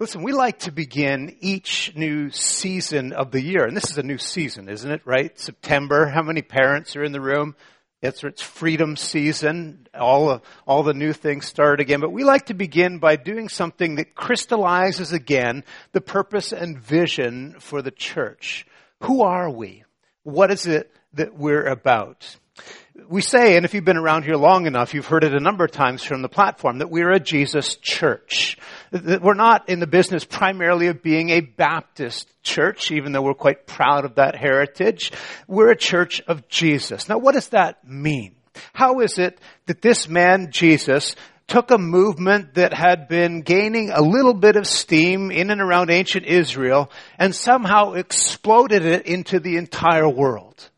Listen, we like to begin each new season of the year, and this is a new season, isn't it, right? September. How many parents are in the room? It's, it's freedom season. All, all the new things start again. But we like to begin by doing something that crystallizes again the purpose and vision for the church. Who are we? What is it that we're about? We say, and if you've been around here long enough, you've heard it a number of times from the platform, that we're a Jesus church. That we're not in the business primarily of being a Baptist church, even though we're quite proud of that heritage. We're a church of Jesus. Now what does that mean? How is it that this man, Jesus, took a movement that had been gaining a little bit of steam in and around ancient Israel and somehow exploded it into the entire world?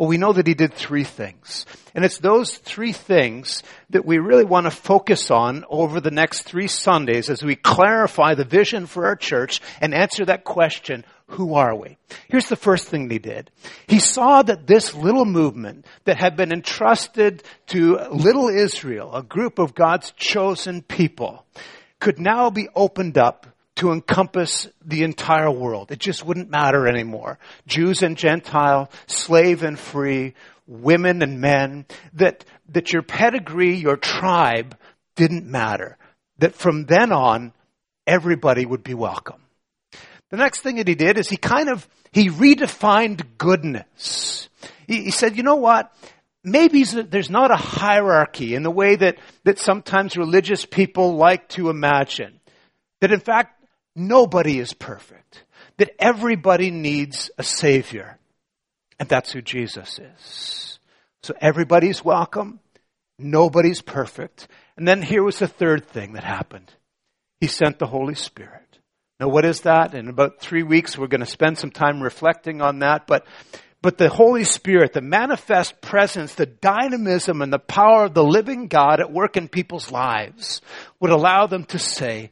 Well, we know that he did three things. And it's those three things that we really want to focus on over the next three Sundays as we clarify the vision for our church and answer that question, who are we? Here's the first thing he did. He saw that this little movement that had been entrusted to little Israel, a group of God's chosen people, could now be opened up to encompass the entire world. It just wouldn't matter anymore. Jews and Gentile, slave and free, women and men, that, that your pedigree, your tribe didn't matter. That from then on, everybody would be welcome. The next thing that he did is he kind of, he redefined goodness. He, he said, you know what? Maybe there's not a hierarchy in the way that, that sometimes religious people like to imagine. That in fact, Nobody is perfect. That everybody needs a Savior. And that's who Jesus is. So everybody's welcome. Nobody's perfect. And then here was the third thing that happened. He sent the Holy Spirit. Now what is that? In about three weeks we're going to spend some time reflecting on that, but but the Holy Spirit, the manifest presence, the dynamism and the power of the living God at work in people's lives would allow them to say,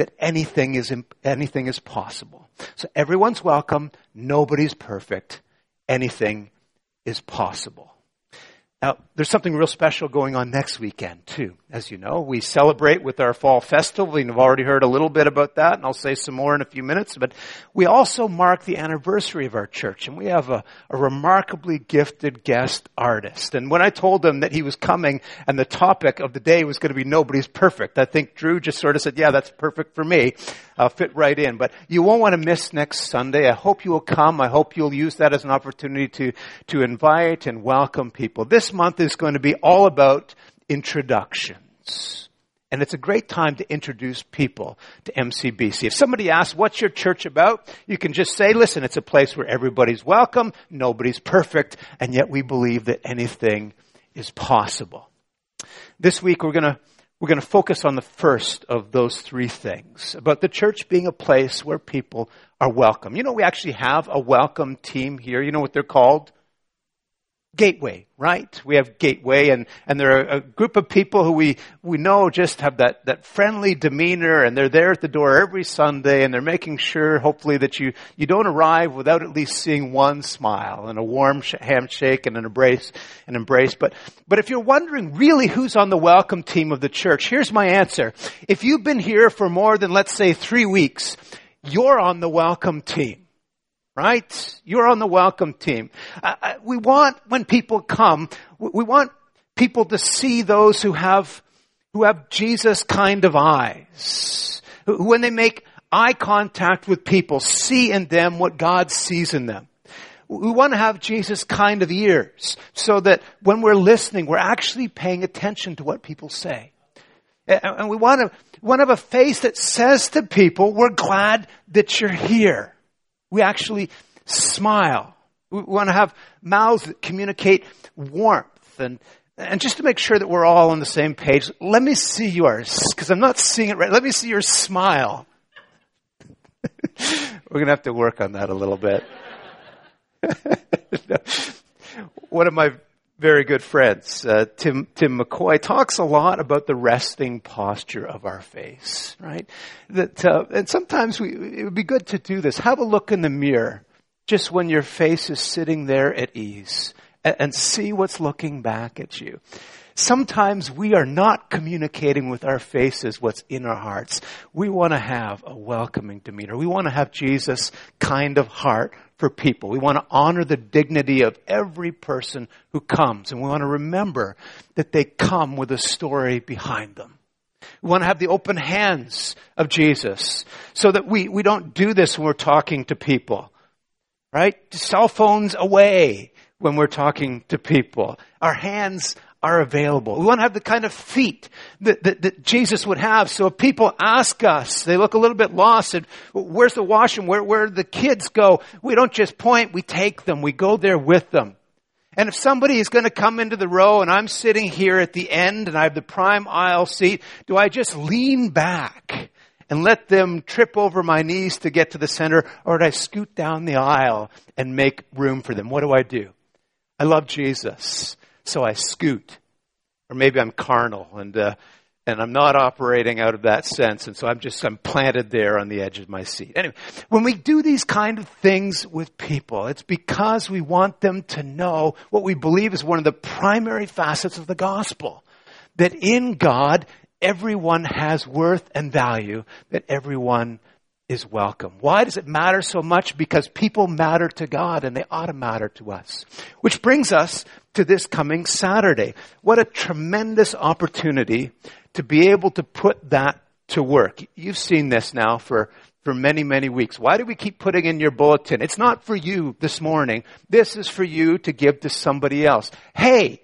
that anything is, anything is possible. So everyone's welcome. Nobody's perfect. Anything is possible. Now, there's something real special going on next weekend, too. As you know, we celebrate with our fall festival. and You've already heard a little bit about that, and I'll say some more in a few minutes. But we also mark the anniversary of our church, and we have a, a remarkably gifted guest artist. And when I told him that he was coming and the topic of the day was going to be Nobody's Perfect, I think Drew just sort of said, yeah, that's perfect for me. I'll fit right in. But you won't want to miss next Sunday. I hope you will come. I hope you'll use that as an opportunity to, to invite and welcome people. This month is going to be all about introductions. And it's a great time to introduce people to MCBC. If somebody asks, what's your church about? You can just say, listen, it's a place where everybody's welcome, nobody's perfect, and yet we believe that anything is possible. This week we're gonna, we're gonna focus on the first of those three things, about the church being a place where people are welcome. You know, we actually have a welcome team here. You know what they're called? Gateway, right? We have Gateway and, and they're a, a, group of people who we, we know just have that, that friendly demeanor and they're there at the door every Sunday and they're making sure hopefully that you, you don't arrive without at least seeing one smile and a warm sh- handshake and an embrace, an embrace. But, but if you're wondering really who's on the welcome team of the church, here's my answer. If you've been here for more than let's say three weeks, you're on the welcome team right? You're on the welcome team. Uh, uh, we want, when people come, we want people to see those who have, who have Jesus kind of eyes. Who, when they make eye contact with people, see in them what God sees in them. We want to have Jesus kind of ears so that when we're listening, we're actually paying attention to what people say. And we want to, we want to have a face that says to people, we're glad that you're here. We actually smile. We want to have mouths that communicate warmth and and just to make sure that we're all on the same page, let me see yours, because I'm not seeing it right. Let me see your smile. we're going to have to work on that a little bit. One of my very good friends, uh, Tim, Tim McCoy, talks a lot about the resting posture of our face, right? That, uh, and sometimes we, it would be good to do this. Have a look in the mirror just when your face is sitting there at ease and, and see what's looking back at you. Sometimes we are not communicating with our faces what's in our hearts. We want to have a welcoming demeanor. We want to have Jesus kind of heart for people. We want to honor the dignity of every person who comes. And we want to remember that they come with a story behind them. We want to have the open hands of Jesus so that we, we don't do this when we're talking to people. Right? Cell phones away when we're talking to people. Our hands are available. We want to have the kind of feet that, that, that, Jesus would have. So if people ask us, they look a little bit lost and where's the washroom? Where, where do the kids go? We don't just point, we take them. We go there with them. And if somebody is going to come into the row and I'm sitting here at the end and I have the prime aisle seat, do I just lean back and let them trip over my knees to get to the center or do I scoot down the aisle and make room for them? What do I do? I love Jesus so I scoot. Or maybe I'm carnal and, uh, and I'm not operating out of that sense. And so I'm just, I'm planted there on the edge of my seat. Anyway, when we do these kind of things with people, it's because we want them to know what we believe is one of the primary facets of the gospel. That in God, everyone has worth and value, that everyone is welcome. Why does it matter so much? Because people matter to God and they ought to matter to us. Which brings us to this coming Saturday. What a tremendous opportunity to be able to put that to work. You've seen this now for, for many, many weeks. Why do we keep putting in your bulletin? It's not for you this morning. This is for you to give to somebody else. Hey,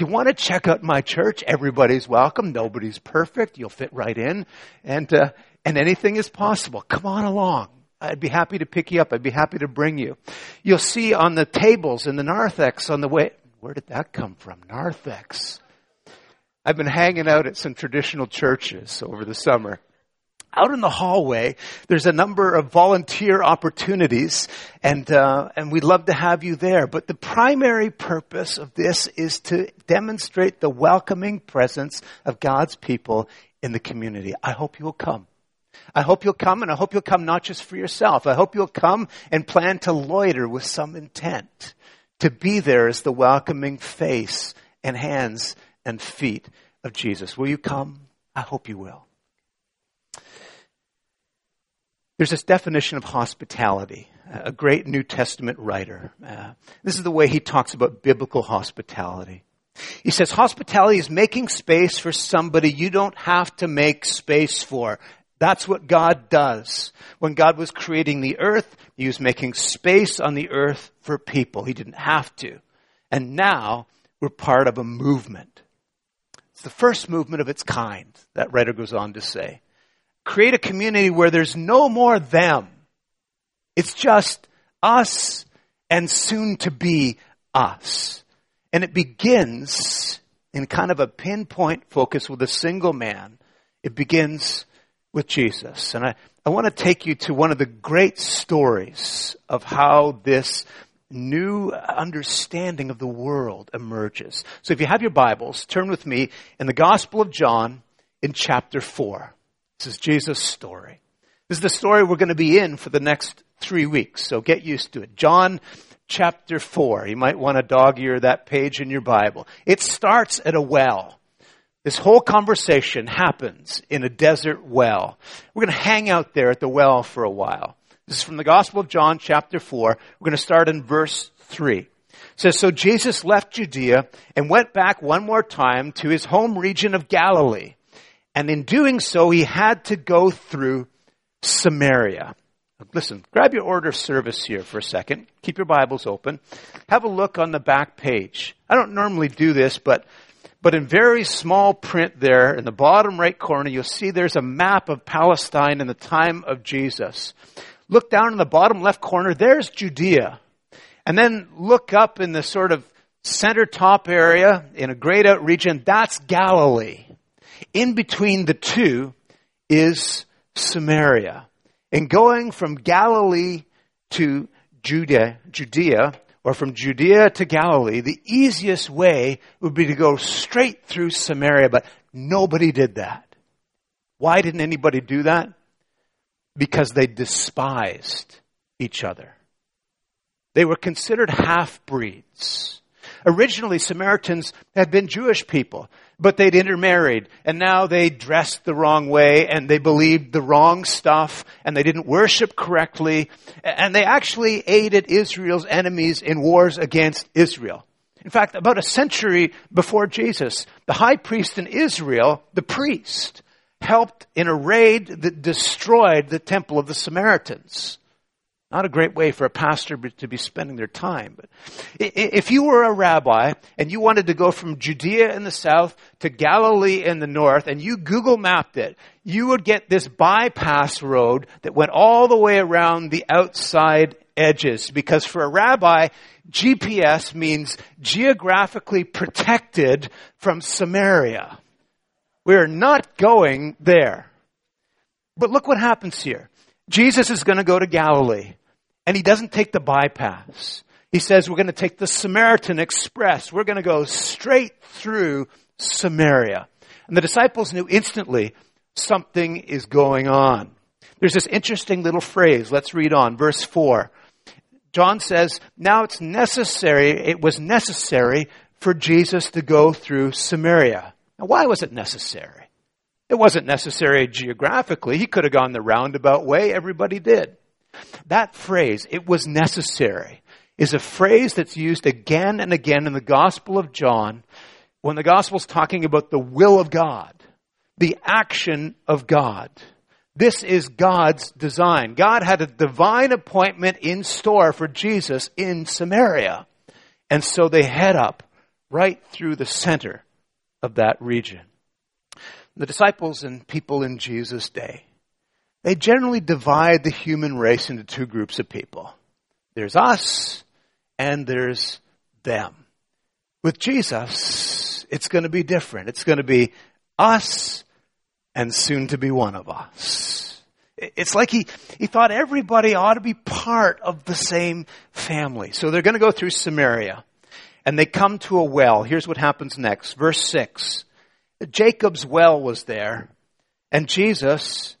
you want to check out my church? Everybody's welcome. Nobody's perfect. You'll fit right in. And, uh, and anything is possible. Come on along. I'd be happy to pick you up. I'd be happy to bring you. You'll see on the tables in the narthex on the way. Where did that come from? Narthex. I've been hanging out at some traditional churches over the summer. Out in the hallway, there's a number of volunteer opportunities, and uh, and we'd love to have you there. But the primary purpose of this is to demonstrate the welcoming presence of God's people in the community. I hope you'll come. I hope you'll come and I hope you'll come not just for yourself. I hope you'll come and plan to loiter with some intent. To be there as the welcoming face and hands and feet of Jesus. Will you come? I hope you will. There's this definition of hospitality. A great New Testament writer. Uh, this is the way he talks about biblical hospitality. He says hospitality is making space for somebody you don't have to make space for. That's what God does. When God was creating the earth, He was making space on the earth for people. He didn't have to. And now we're part of a movement. It's the first movement of its kind, that writer goes on to say. Create a community where there's no more them. It's just us and soon to be us. And it begins in kind of a pinpoint focus with a single man. It begins with Jesus. And I, I want to take you to one of the great stories of how this new understanding of the world emerges. So if you have your Bibles, turn with me in the Gospel of John in chapter 4. This is Jesus' story. This is the story we're going to be in for the next three weeks, so get used to it. John chapter 4. You might want to dog ear that page in your Bible. It starts at a well. This whole conversation happens in a desert well. We're going to hang out there at the well for a while. This is from the Gospel of John, chapter 4. We're going to start in verse 3. It says, So Jesus left Judea and went back one more time to his home region of Galilee. And in doing so, he had to go through Samaria. Listen, grab your order of service here for a second. Keep your Bibles open. Have a look on the back page. I don't normally do this, but but in very small print there, in the bottom right corner, you'll see there's a map of Palestine in the time of Jesus. Look down in the bottom left corner, there's Judea. And then look up in the sort of center top area in a grayed out region, that's Galilee. In between the two is Samaria. And going from Galilee to Judea, Judea or from Judea to Galilee, the easiest way would be to go straight through Samaria, but nobody did that. Why didn't anybody do that? Because they despised each other. They were considered half breeds. Originally, Samaritans had been Jewish people, but they'd intermarried, and now they dressed the wrong way, and they believed the wrong stuff, and they didn't worship correctly, and they actually aided Israel's enemies in wars against Israel. In fact, about a century before Jesus, the high priest in Israel, the priest, helped in a raid that destroyed the temple of the Samaritans. Not a great way for a pastor to be spending their time. But if you were a rabbi and you wanted to go from Judea in the south to Galilee in the north and you Google mapped it, you would get this bypass road that went all the way around the outside edges. Because for a rabbi, GPS means geographically protected from Samaria. We're not going there. But look what happens here. Jesus is going to go to Galilee, and he doesn't take the bypass. He says, We're going to take the Samaritan Express. We're going to go straight through Samaria. And the disciples knew instantly something is going on. There's this interesting little phrase. Let's read on. Verse 4. John says, Now it's necessary, it was necessary for Jesus to go through Samaria. Now, why was it necessary? It wasn't necessary geographically. He could have gone the roundabout way. Everybody did. That phrase, it was necessary, is a phrase that's used again and again in the Gospel of John when the Gospel's talking about the will of God, the action of God. This is God's design. God had a divine appointment in store for Jesus in Samaria. And so they head up right through the center of that region. The disciples and people in Jesus' day, they generally divide the human race into two groups of people. There's us and there's them. With Jesus, it's going to be different. It's going to be us and soon to be one of us. It's like he, he thought everybody ought to be part of the same family. So they're going to go through Samaria and they come to a well. Here's what happens next. Verse 6. Jacob's well was there, and Jesus,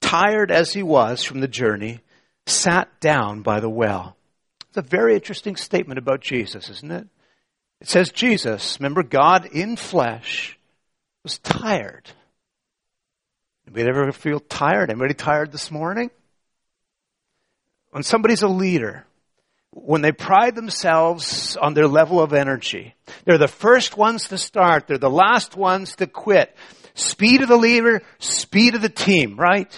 tired as he was from the journey, sat down by the well. It's a very interesting statement about Jesus, isn't it? It says Jesus, remember, God in flesh, was tired. Anybody ever feel tired? Anybody tired this morning? When somebody's a leader, when they pride themselves on their level of energy. They're the first ones to start. They're the last ones to quit. Speed of the leader, speed of the team, right?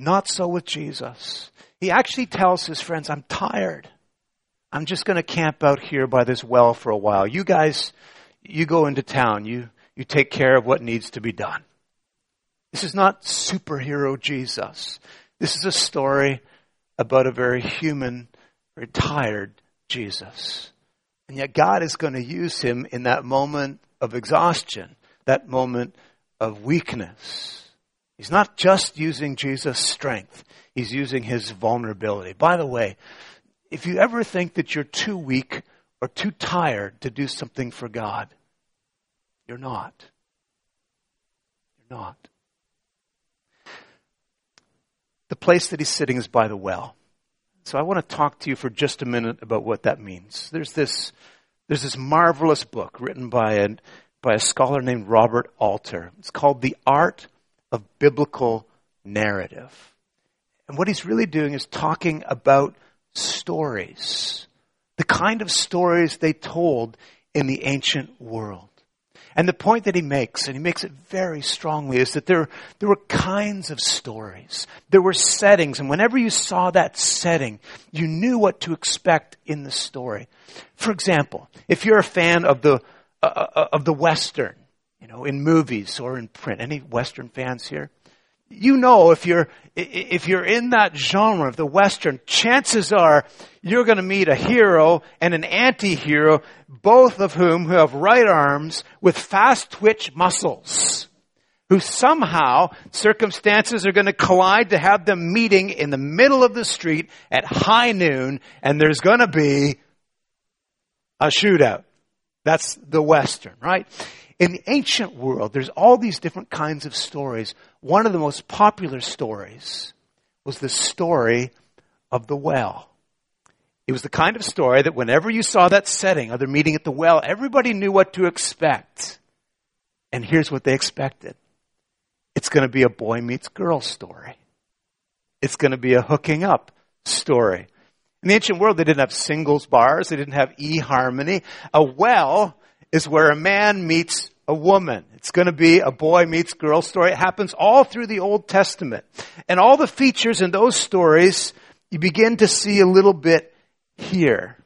Not so with Jesus. He actually tells his friends, I'm tired. I'm just going to camp out here by this well for a while. You guys, you go into town. You, you take care of what needs to be done. This is not superhero Jesus. This is a story about a very human retired Jesus. And yet God is going to use him in that moment of exhaustion, that moment of weakness. He's not just using Jesus' strength, he's using his vulnerability. By the way, if you ever think that you're too weak or too tired to do something for God, you're not. You're not. The place that he's sitting is by the well. So I want to talk to you for just a minute about what that means. There's this, there's this marvelous book written by a, by a scholar named Robert Alter. It's called The Art of Biblical Narrative. And what he's really doing is talking about stories, the kind of stories they told in the ancient world. And the point that he makes, and he makes it very strongly, is that there, there were kinds of stories. There were settings, and whenever you saw that setting, you knew what to expect in the story. For example, if you're a fan of the, uh, uh of the Western, know, in movies or in print, any Western fans here? you know if you're if you're in that genre of the western chances are you're going to meet a hero and an anti-hero both of whom who have right arms with fast twitch muscles who somehow circumstances are going to collide to have them meeting in the middle of the street at high noon and there's going to be a shootout that's the western right in the ancient world, there's all these different kinds of stories. One of the most popular stories was the story of the well. It was the kind of story that whenever you saw that setting, other meeting at the well, everybody knew what to expect. And here's what they expected. It's going to be a boy meets girl story. It's going to be a hooking up story. In the ancient world, they didn't have singles bars. They didn't have e-harmony. A well is where a man meets a woman. It's going to be a boy meets girl story. It happens all through the Old Testament. And all the features in those stories, you begin to see a little bit here.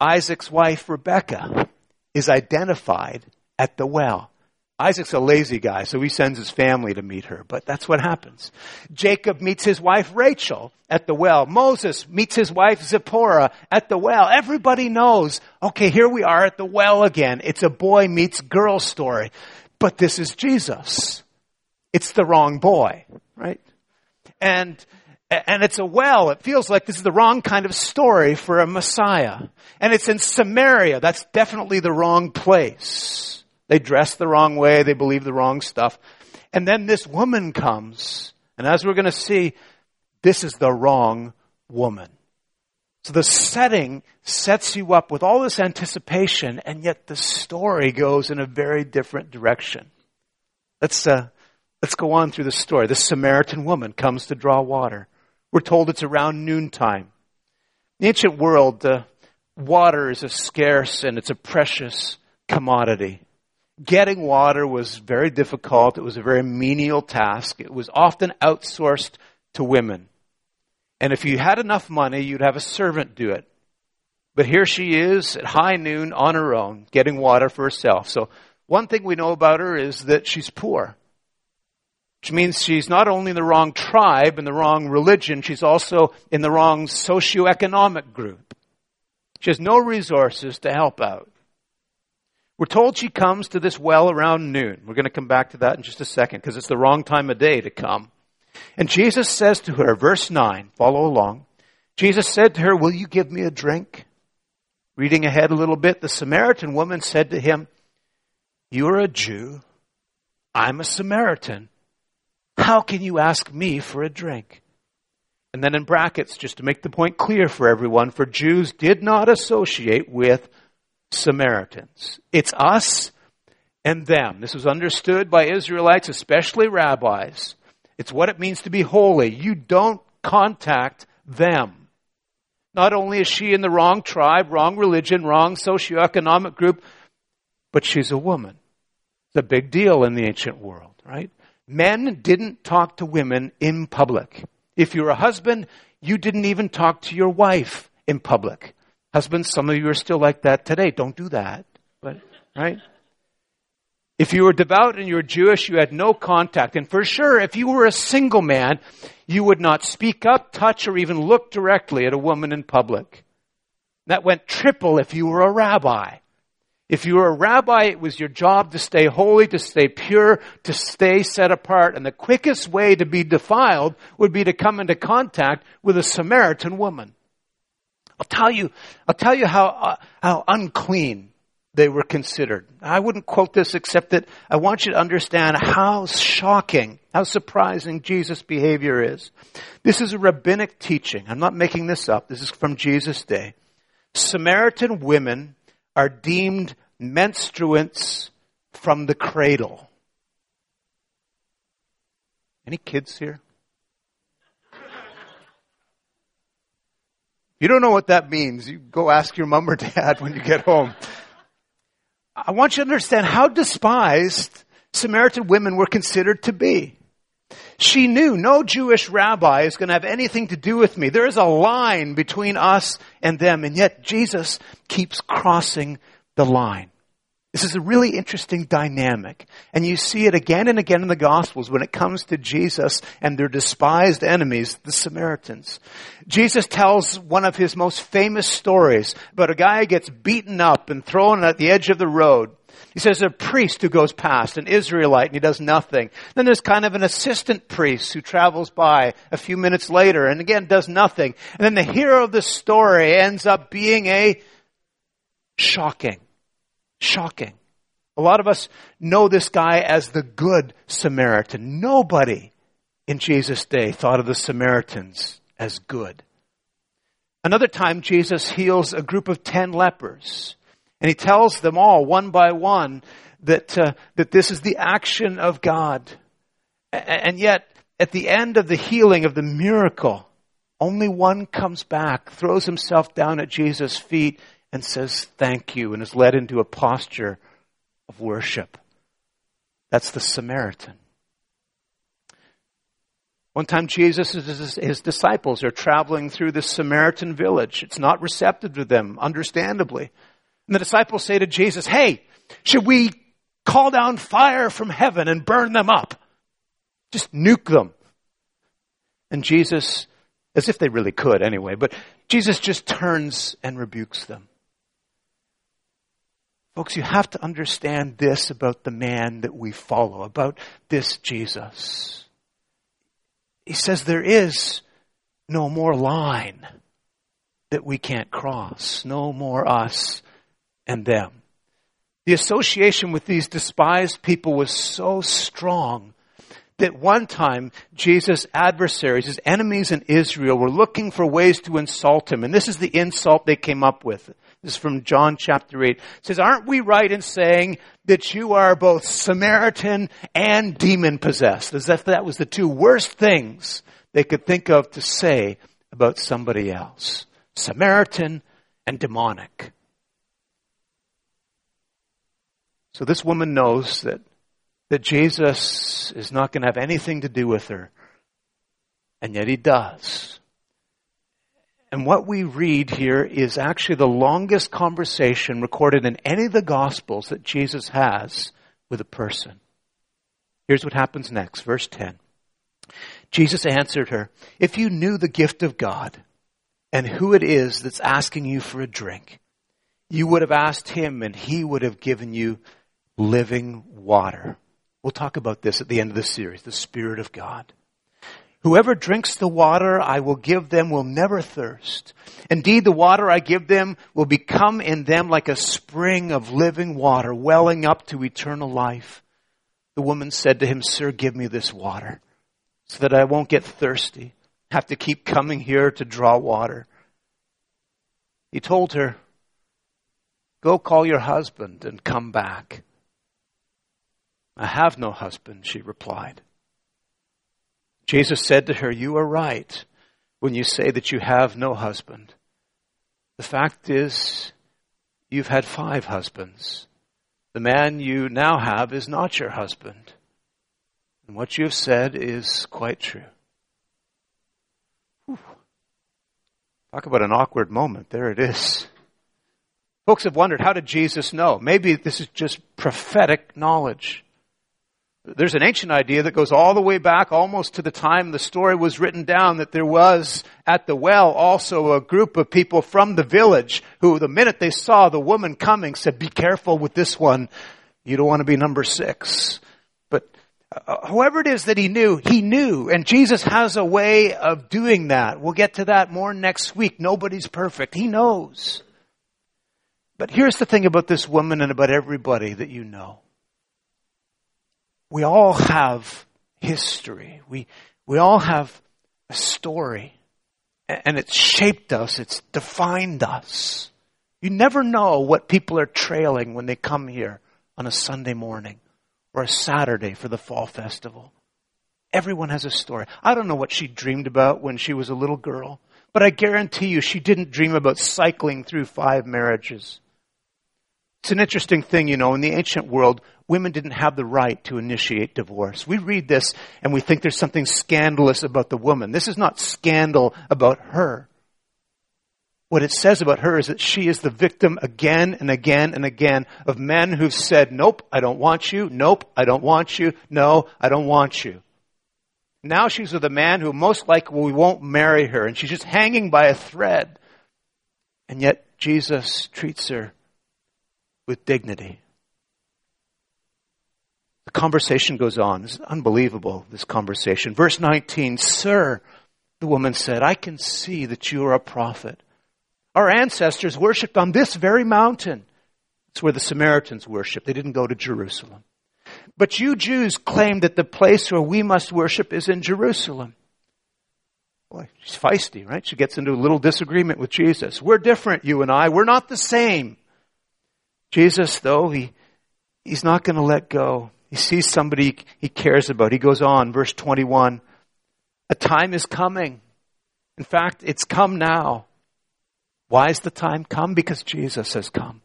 Isaac's wife, Rebecca, is identified at the well. Isaac's a lazy guy, so he sends his family to meet her, but that's what happens. Jacob meets his wife Rachel at the well. Moses meets his wife Zipporah at the well. Everybody knows, okay, here we are at the well again. It's a boy meets girl story. But this is Jesus. It's the wrong boy, right? And and it's a well. It feels like this is the wrong kind of story for a Messiah. And it's in Samaria. That's definitely the wrong place. They dress the wrong way. They believe the wrong stuff. And then this woman comes. And as we're going to see, this is the wrong woman. So the setting sets you up with all this anticipation, and yet the story goes in a very different direction. Let's, uh, let's go on through the story. The Samaritan woman comes to draw water. We're told it's around noontime. In the ancient world, uh, water is a scarce and it's a precious commodity. Getting water was very difficult. It was a very menial task. It was often outsourced to women. And if you had enough money, you'd have a servant do it. But here she is at high noon on her own, getting water for herself. So one thing we know about her is that she's poor. Which means she's not only in the wrong tribe and the wrong religion, she's also in the wrong socioeconomic group. She has no resources to help out. We're told she comes to this well around noon. We're going to come back to that in just a second because it's the wrong time of day to come. And Jesus says to her, verse 9, follow along. Jesus said to her, Will you give me a drink? Reading ahead a little bit, the Samaritan woman said to him, You are a Jew. I'm a Samaritan. How can you ask me for a drink? And then in brackets, just to make the point clear for everyone, for Jews did not associate with Samaritans. It's us and them. This was understood by Israelites, especially rabbis. It's what it means to be holy. You don't contact them. Not only is she in the wrong tribe, wrong religion, wrong socioeconomic group, but she's a woman. It's a big deal in the ancient world, right? Men didn't talk to women in public. If you're a husband, you didn't even talk to your wife in public. Husbands, some of you are still like that today. Don't do that. But, right? If you were devout and you were Jewish, you had no contact. And for sure, if you were a single man, you would not speak up, touch, or even look directly at a woman in public. That went triple if you were a rabbi. If you were a rabbi, it was your job to stay holy, to stay pure, to stay set apart. And the quickest way to be defiled would be to come into contact with a Samaritan woman. I'll tell you, I'll tell you how, uh, how unclean they were considered. I wouldn't quote this except that I want you to understand how shocking, how surprising Jesus' behavior is. This is a rabbinic teaching. I'm not making this up. This is from Jesus' day. Samaritan women are deemed menstruants from the cradle. Any kids here? You don't know what that means, you go ask your mom or dad when you get home. I want you to understand how despised Samaritan women were considered to be. She knew no Jewish rabbi is going to have anything to do with me. There is a line between us and them, and yet Jesus keeps crossing the line. This is a really interesting dynamic. And you see it again and again in the Gospels when it comes to Jesus and their despised enemies, the Samaritans. Jesus tells one of his most famous stories about a guy who gets beaten up and thrown at the edge of the road. He says a priest who goes past, an Israelite, and he does nothing. Then there's kind of an assistant priest who travels by a few minutes later and again does nothing. And then the hero of the story ends up being a shocking Shocking. A lot of us know this guy as the good Samaritan. Nobody in Jesus' day thought of the Samaritans as good. Another time, Jesus heals a group of ten lepers. And he tells them all, one by one, that, uh, that this is the action of God. And yet, at the end of the healing of the miracle, only one comes back, throws himself down at Jesus' feet, and says, Thank you, and is led into a posture of worship. That's the Samaritan. One time, Jesus and his disciples are traveling through this Samaritan village. It's not receptive to them, understandably. And the disciples say to Jesus, Hey, should we call down fire from heaven and burn them up? Just nuke them. And Jesus, as if they really could anyway, but Jesus just turns and rebukes them. Folks, you have to understand this about the man that we follow, about this Jesus. He says there is no more line that we can't cross, no more us and them. The association with these despised people was so strong that one time Jesus' adversaries, his enemies in Israel, were looking for ways to insult him. And this is the insult they came up with. This is from John chapter 8. It says, Aren't we right in saying that you are both Samaritan and demon possessed? As if that was the two worst things they could think of to say about somebody else. Samaritan and demonic. So this woman knows that, that Jesus is not going to have anything to do with her. And yet he does. And what we read here is actually the longest conversation recorded in any of the Gospels that Jesus has with a person. Here's what happens next, verse 10. Jesus answered her, If you knew the gift of God and who it is that's asking you for a drink, you would have asked him and he would have given you living water. We'll talk about this at the end of the series, the Spirit of God. Whoever drinks the water I will give them will never thirst. Indeed, the water I give them will become in them like a spring of living water welling up to eternal life. The woman said to him, Sir, give me this water so that I won't get thirsty, have to keep coming here to draw water. He told her, Go call your husband and come back. I have no husband, she replied. Jesus said to her, You are right when you say that you have no husband. The fact is, you've had five husbands. The man you now have is not your husband. And what you have said is quite true. Whew. Talk about an awkward moment. There it is. Folks have wondered, how did Jesus know? Maybe this is just prophetic knowledge. There's an ancient idea that goes all the way back almost to the time the story was written down that there was at the well also a group of people from the village who the minute they saw the woman coming said, be careful with this one. You don't want to be number six. But uh, whoever it is that he knew, he knew. And Jesus has a way of doing that. We'll get to that more next week. Nobody's perfect. He knows. But here's the thing about this woman and about everybody that you know we all have history. We, we all have a story. And it's shaped us. It's defined us. You never know what people are trailing when they come here on a Sunday morning or a Saturday for the fall festival. Everyone has a story. I don't know what she dreamed about when she was a little girl, but I guarantee you she didn't dream about cycling through five marriages. It's an interesting thing, you know, in the ancient world, women didn't have the right to initiate divorce. We read this and we think there's something scandalous about the woman. This is not scandal about her. What it says about her is that she is the victim again and again and again of men who've said, nope, I don't want you. Nope, I don't want you. No, I don't want you. Now she's with a man who most likely won't marry her and she's just hanging by a thread. And yet Jesus treats her with dignity. The conversation goes on. It's unbelievable, this conversation. Verse 19, Sir, the woman said, I can see that you are a prophet. Our ancestors worshipped on this very mountain. It's where the Samaritans worshiped. They didn't go to Jerusalem. But you Jews claim that the place where we must worship is in Jerusalem. Boy, she's feisty, right? She gets into a little disagreement with Jesus. We're different, you and I. We're not the same. Jesus, though, he, he's not going to let go. He sees somebody he cares about. He goes on, verse 21. A time is coming. In fact, it's come now. Why is the time come? Because Jesus has come.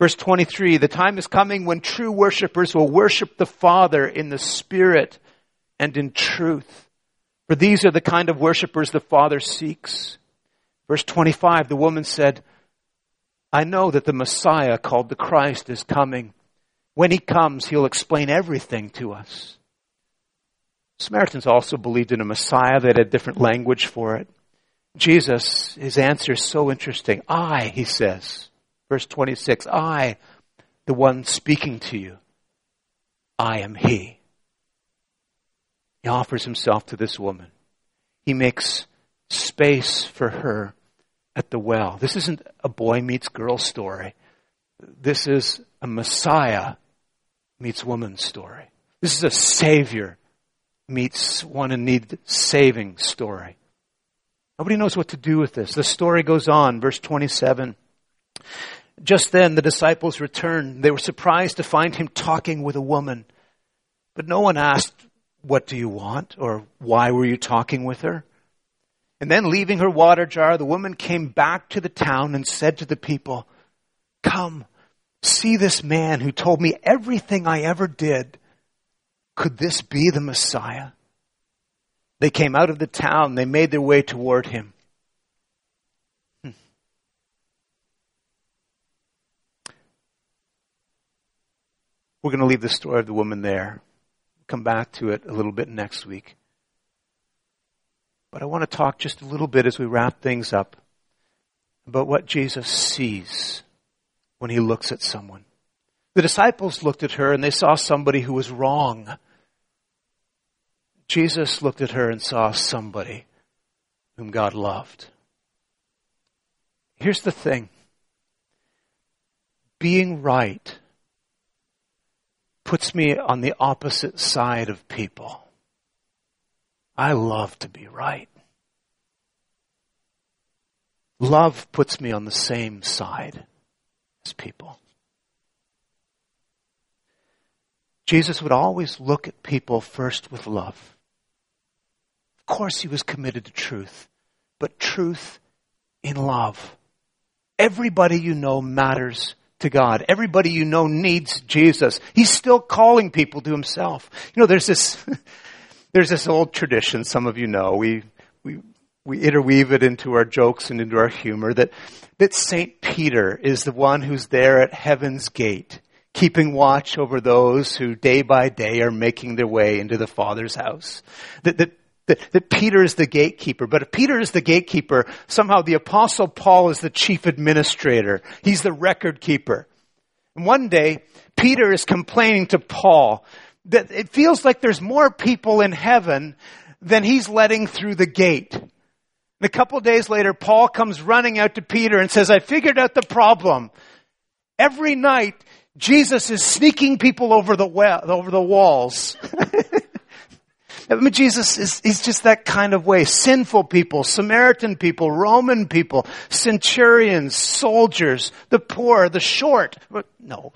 Verse 23, the time is coming when true worshippers will worship the Father in the Spirit and in truth. For these are the kind of worshippers the Father seeks. Verse 25, the woman said, I know that the Messiah called the Christ is coming. When he comes, he'll explain everything to us. Samaritans also believed in a Messiah that had different language for it. Jesus, his answer is so interesting. I, he says, verse 26, I, the one speaking to you, I am he. He offers himself to this woman. He makes space for her at the well. This isn't a boy meets girl story. This is a Messiah meets woman story. This is a Savior meets one in need saving story. Nobody knows what to do with this. The story goes on, verse 27. Just then the disciples returned. They were surprised to find him talking with a woman. But no one asked, What do you want? or Why were you talking with her? And then leaving her water jar, the woman came back to the town and said to the people, Come, see this man who told me everything I ever did. Could this be the Messiah? They came out of the town. They made their way toward him. Hmm. We're going to leave the story of the woman there. Come back to it a little bit next week. But I want to talk just a little bit as we wrap things up about what Jesus sees when he looks at someone. The disciples looked at her and they saw somebody who was wrong. Jesus looked at her and saw somebody whom God loved. Here's the thing being right puts me on the opposite side of people. I love to be right. Love puts me on the same side people. Jesus would always look at people first with love. Of course, he was committed to truth, but truth in love. Everybody you know matters to God. Everybody you know needs Jesus. He's still calling people to himself. You know, there's this, there's this old tradition, some of you know, we, we, we interweave it into our jokes and into our humor that, that St. Peter is the one who's there at heaven's gate keeping watch over those who day by day are making their way into the Father's house. That, that, that, that, Peter is the gatekeeper. But if Peter is the gatekeeper, somehow the apostle Paul is the chief administrator. He's the record keeper. And one day, Peter is complaining to Paul that it feels like there's more people in heaven than he's letting through the gate. And a couple days later, Paul comes running out to Peter and says, I figured out the problem. Every night, Jesus is sneaking people over the well, over the walls. I mean, Jesus is, he's just that kind of way. Sinful people, Samaritan people, Roman people, centurions, soldiers, the poor, the short, no.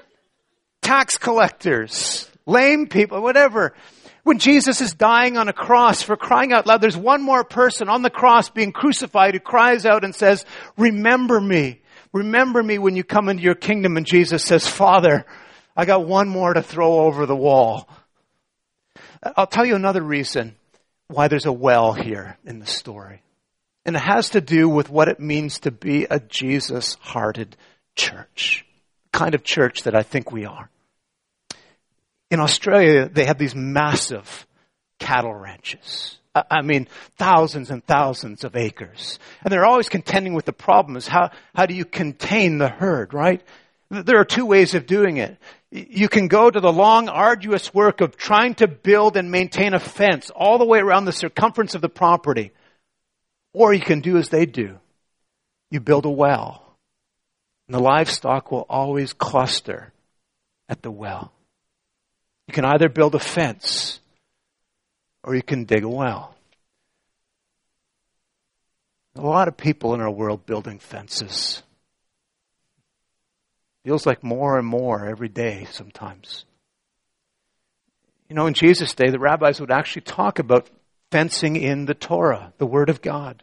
Tax collectors, lame people, whatever. When Jesus is dying on a cross for crying out loud, there's one more person on the cross being crucified who cries out and says, remember me. Remember me when you come into your kingdom. And Jesus says, Father, I got one more to throw over the wall. I'll tell you another reason why there's a well here in the story. And it has to do with what it means to be a Jesus hearted church. Kind of church that I think we are. In Australia, they have these massive cattle ranches. I mean, thousands and thousands of acres. And they're always contending with the problem is how, how do you contain the herd, right? There are two ways of doing it. You can go to the long, arduous work of trying to build and maintain a fence all the way around the circumference of the property. Or you can do as they do. You build a well. And the livestock will always cluster at the well. You can either build a fence or you can dig a well. A lot of people in our world building fences. Feels like more and more every day sometimes. You know, in Jesus' day, the rabbis would actually talk about fencing in the Torah, the Word of God.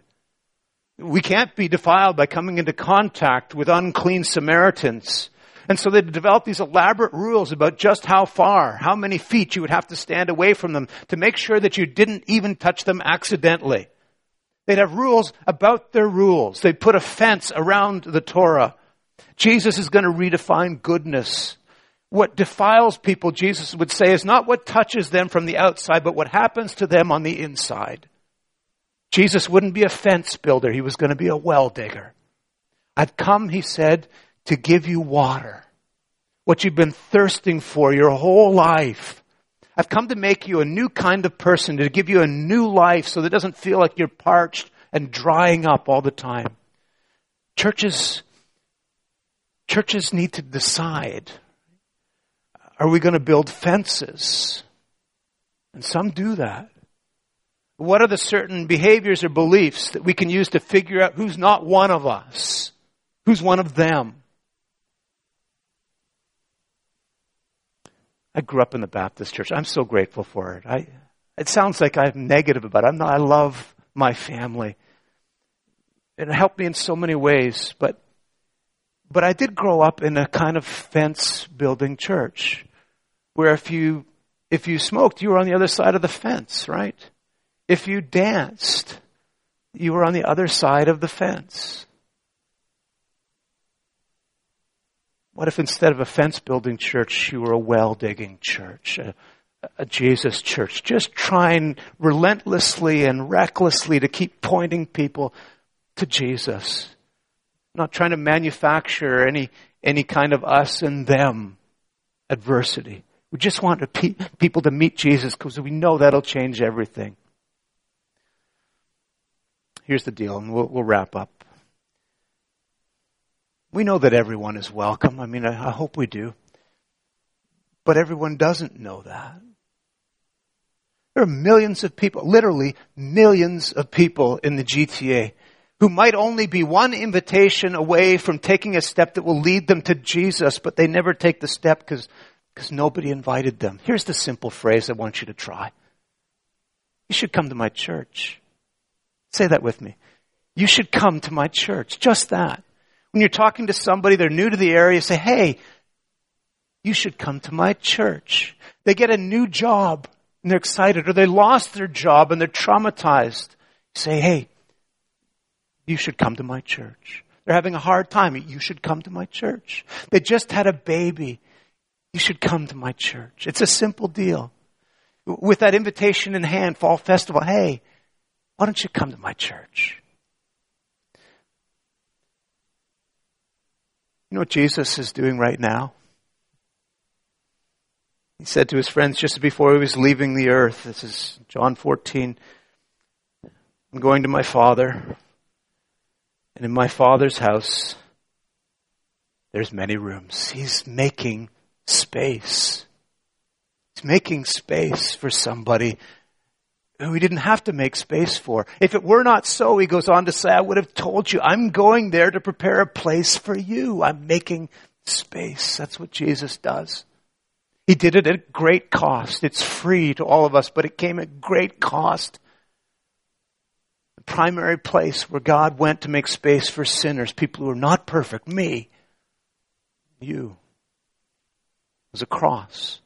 We can't be defiled by coming into contact with unclean Samaritans. And so they developed these elaborate rules about just how far, how many feet you would have to stand away from them to make sure that you didn't even touch them accidentally. They'd have rules about their rules. They'd put a fence around the Torah. Jesus is going to redefine goodness. What defiles people, Jesus would say, is not what touches them from the outside, but what happens to them on the inside. Jesus wouldn't be a fence builder. He was going to be a well digger. I've come, he said, to give you water. What you've been thirsting for your whole life. I've come to make you a new kind of person, to give you a new life so that it doesn't feel like you're parched and drying up all the time. Churches, churches need to decide. Are we going to build fences? And some do that. What are the certain behaviors or beliefs that we can use to figure out who's not one of us? Who's one of them? I grew up in the Baptist church. I'm so grateful for it. I, it sounds like I'm negative about it. I'm not, I love my family. It helped me in so many ways, but, but I did grow up in a kind of fence building church where if you, if you smoked, you were on the other side of the fence, right? If you danced, you were on the other side of the fence. What if instead of a fence building church, you were a well digging church, a, a, Jesus church, just trying relentlessly and recklessly to keep pointing people to Jesus, not trying to manufacture any, any kind of us and them adversity. We just want pe- people to meet Jesus because we know that'll change everything. Here's the deal, and we'll, we'll wrap up. We know that everyone is welcome. I mean, I, I hope we do. But everyone doesn't know that. There are millions of people, literally millions of people in the GTA who might only be one invitation away from taking a step that will lead them to Jesus, but they never take the step because nobody invited them. Here's the simple phrase I want you to try. You should come to my church. Say that with me. You should come to my church. Just that. When you're talking to somebody, they're new to the area, say, hey, you should come to my church. They get a new job and they're excited, or they lost their job and they're traumatized. Say, hey, you should come to my church. They're having a hard time. You should come to my church. They just had a baby. You should come to my church. It's a simple deal. With that invitation in hand, Fall Festival, hey, why don't you come to my church? You know what Jesus is doing right now? He said to his friends just before he was leaving the earth, this is John 14, I'm going to my Father, and in my Father's house, there's many rooms. He's making space. He's making space for somebody who he didn't have to make space for. If it were not so, he goes on to say, I would have told you, I'm going there to prepare a place for you. I'm making space. That's what Jesus does. He did it at great cost. It's free to all of us, but it came at great cost. The primary place where God went to make space for sinners, people who are not perfect, me, you, was a cross.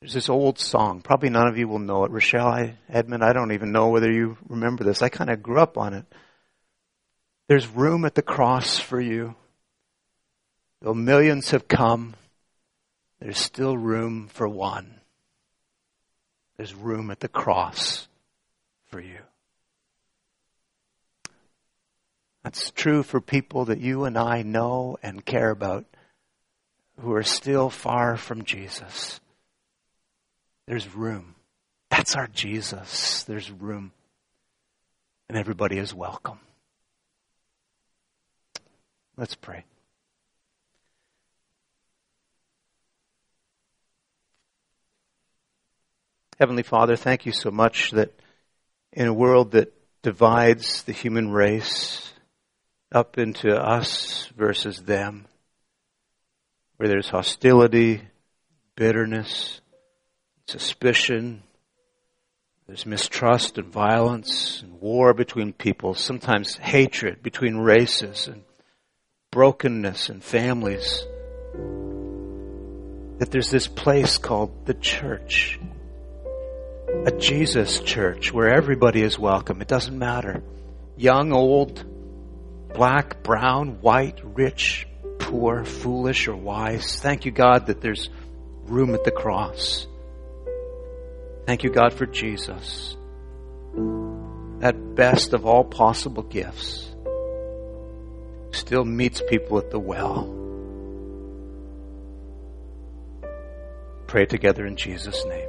There's this old song. Probably none of you will know it. Rochelle, I, Edmund, I don't even know whether you remember this. I kind of grew up on it. There's room at the cross for you. Though millions have come, there's still room for one. There's room at the cross for you. That's true for people that you and I know and care about who are still far from Jesus. There's room. That's our Jesus. There's room. And everybody is welcome. Let's pray. Heavenly Father, thank you so much that in a world that divides the human race up into us versus them, where there's hostility, bitterness, suspicion, there's mistrust and violence and war between people, sometimes hatred between races and brokenness in families. That there's this place called the church. A Jesus church where everybody is welcome. It doesn't matter. Young, old, black, brown, white, rich, poor, foolish, or wise. Thank you, God, that there's room at the cross. Thank you, God, for Jesus. That best of all possible gifts still meets people at the well. Pray together in Jesus' name.